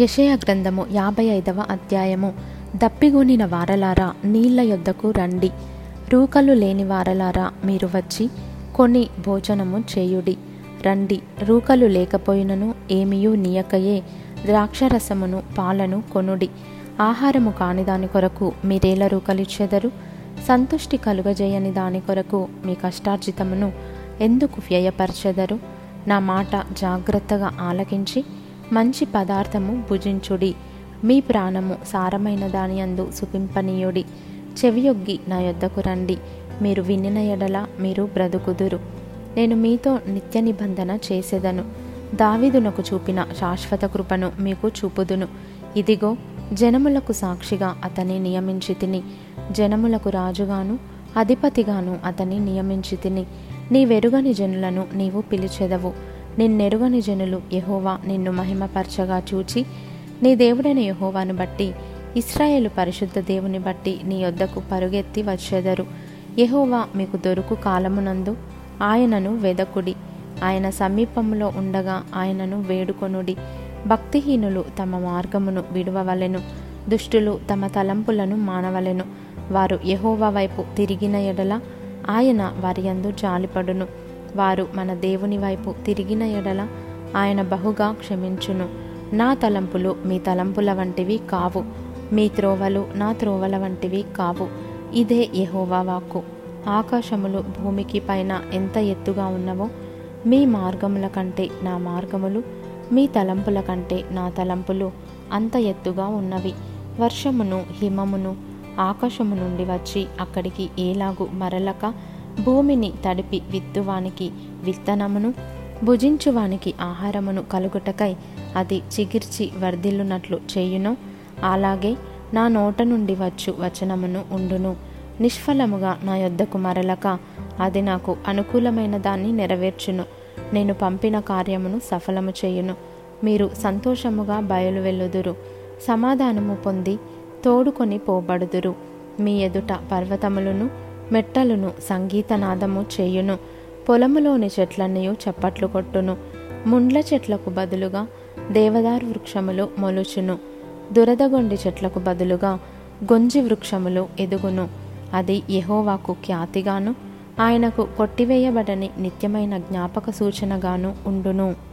యషయ గ్రంథము యాభై ఐదవ అధ్యాయము. దప్పిగొనిన వారలారా నీళ్ళ యొద్దకు రండి. రూకలు లేని వారలారా మీరు వచ్చి కొని భోజనము చేయుడి. రండి. రూకలు లేకపోయినను ఏమియూ నీయకయే. ద్రాక్షరసమును పాలను కొనుడి. ఆహారము కాని దాని కొరకు మీరేల రూకలిచ్చెదరు? సంతుష్టి కలుగజేయని దాని కొరకు మీ కష్టార్జితమును ఎందుకు వ్యయపరచెదరు? నా మాట జాగ్రత్తగా ఆలకించి మంచి పదార్థము భుజించుడి. మీ ప్రాణము సారమైన దాని సుపింపనీయుడి సుఖింపనీయుడి చెవియొగ్గి నా యొద్దకు రండి. మీరు వినిన ఎడల మీరు బ్రతుకుదురు. నేను మీతో నిత్య నిబంధన చేసేదను. దావిదునకు చూపిన శాశ్వత కృపను మీకు చూపుదును. ఇదిగో జనములకు సాక్షిగా అతని నియమించి తిని. జనములకు రాజుగాను అధిపతిగాను అతని నియమించి తిని. నీ వెరుగని జనులను నీవు పిలిచెదవు. నిన్నెరుగని జనులు యహోవా నిన్ను మహిమపరచగా చూచి నీ దేవుడైన యహోవాను బట్టి ఇస్రాయేలు పరిశుద్ధ దేవుని బట్టి నీ యొద్దకు పరుగెత్తి వచ్చేదరు. యహోవా మీకు దొరుకు కాలమునందు ఆయనను వెదకుడి. ఆయన సమీపంలో ఉండగా ఆయనను వేడుకొనుడి. భక్తిహీనులు తమ మార్గమును విడువవలెను. దుష్టులు తమ తలంపులను మానవలెను. వారు యహోవా వైపు తిరిగిన ఎడల ఆయన వారి యందు జాలిపడును. వారు మన దేవుని వైపు తిరిగిన ఎడల ఆయన బహుగా క్షమించును. నా తలంపులు మీ తలంపుల వంటివి కావు. మీ త్రోవలు నా త్రోవల వంటివి కావు. ఇదే యహోవా వాక్కు. ఆకాశములు భూమికి పైన ఎంత ఎత్తుగా ఉన్నవో మీ మార్గముల కంటే నా మార్గములు మీ తలంపుల కంటే నా తలంపులు అంత ఎత్తుగా ఉన్నవి. వర్షమును హిమమును ఆకాశము నుండి వచ్చి అక్కడికి ఏలాగు మరలక భూమిని తడిపి విత్తువానికి విత్తనమును భుజించువానికి ఆహారమును కలుగుటకై అది చిగిర్చి వర్ధిల్లునట్లు చేయును. అలాగే నా నోట నుండి వచ్చు వచనమును ఉండును. నిష్ఫలముగా నా యొద్దకు మరలక అది నాకు అనుకూలమైన దాన్ని నెరవేర్చును. నేను పంపిన కార్యమును సఫలము చేయును. మీరు సంతోషముగా బయలు వెళ్ళుదురు. సమాధానము పొంది తోడుకొని పోబడుదురు. మీ ఎదుట పర్వతములను మెట్టలను సంగీతనాదము చేయును. పొలములోని చెట్లన్నయు చప్పట్లు కొట్టును. ముండ్ల చెట్లకు బదులుగా దేవదారు వృక్షములు మొలుచును. దురదగొండి చెట్లకు బదులుగా గొంజి వృక్షములు ఎదుగును. అది యహోవాకు ఖ్యాతిగాను ఆయనకు కొట్టివేయబడని నిత్యమైన జ్ఞాపక సూచనగాను ఉండును.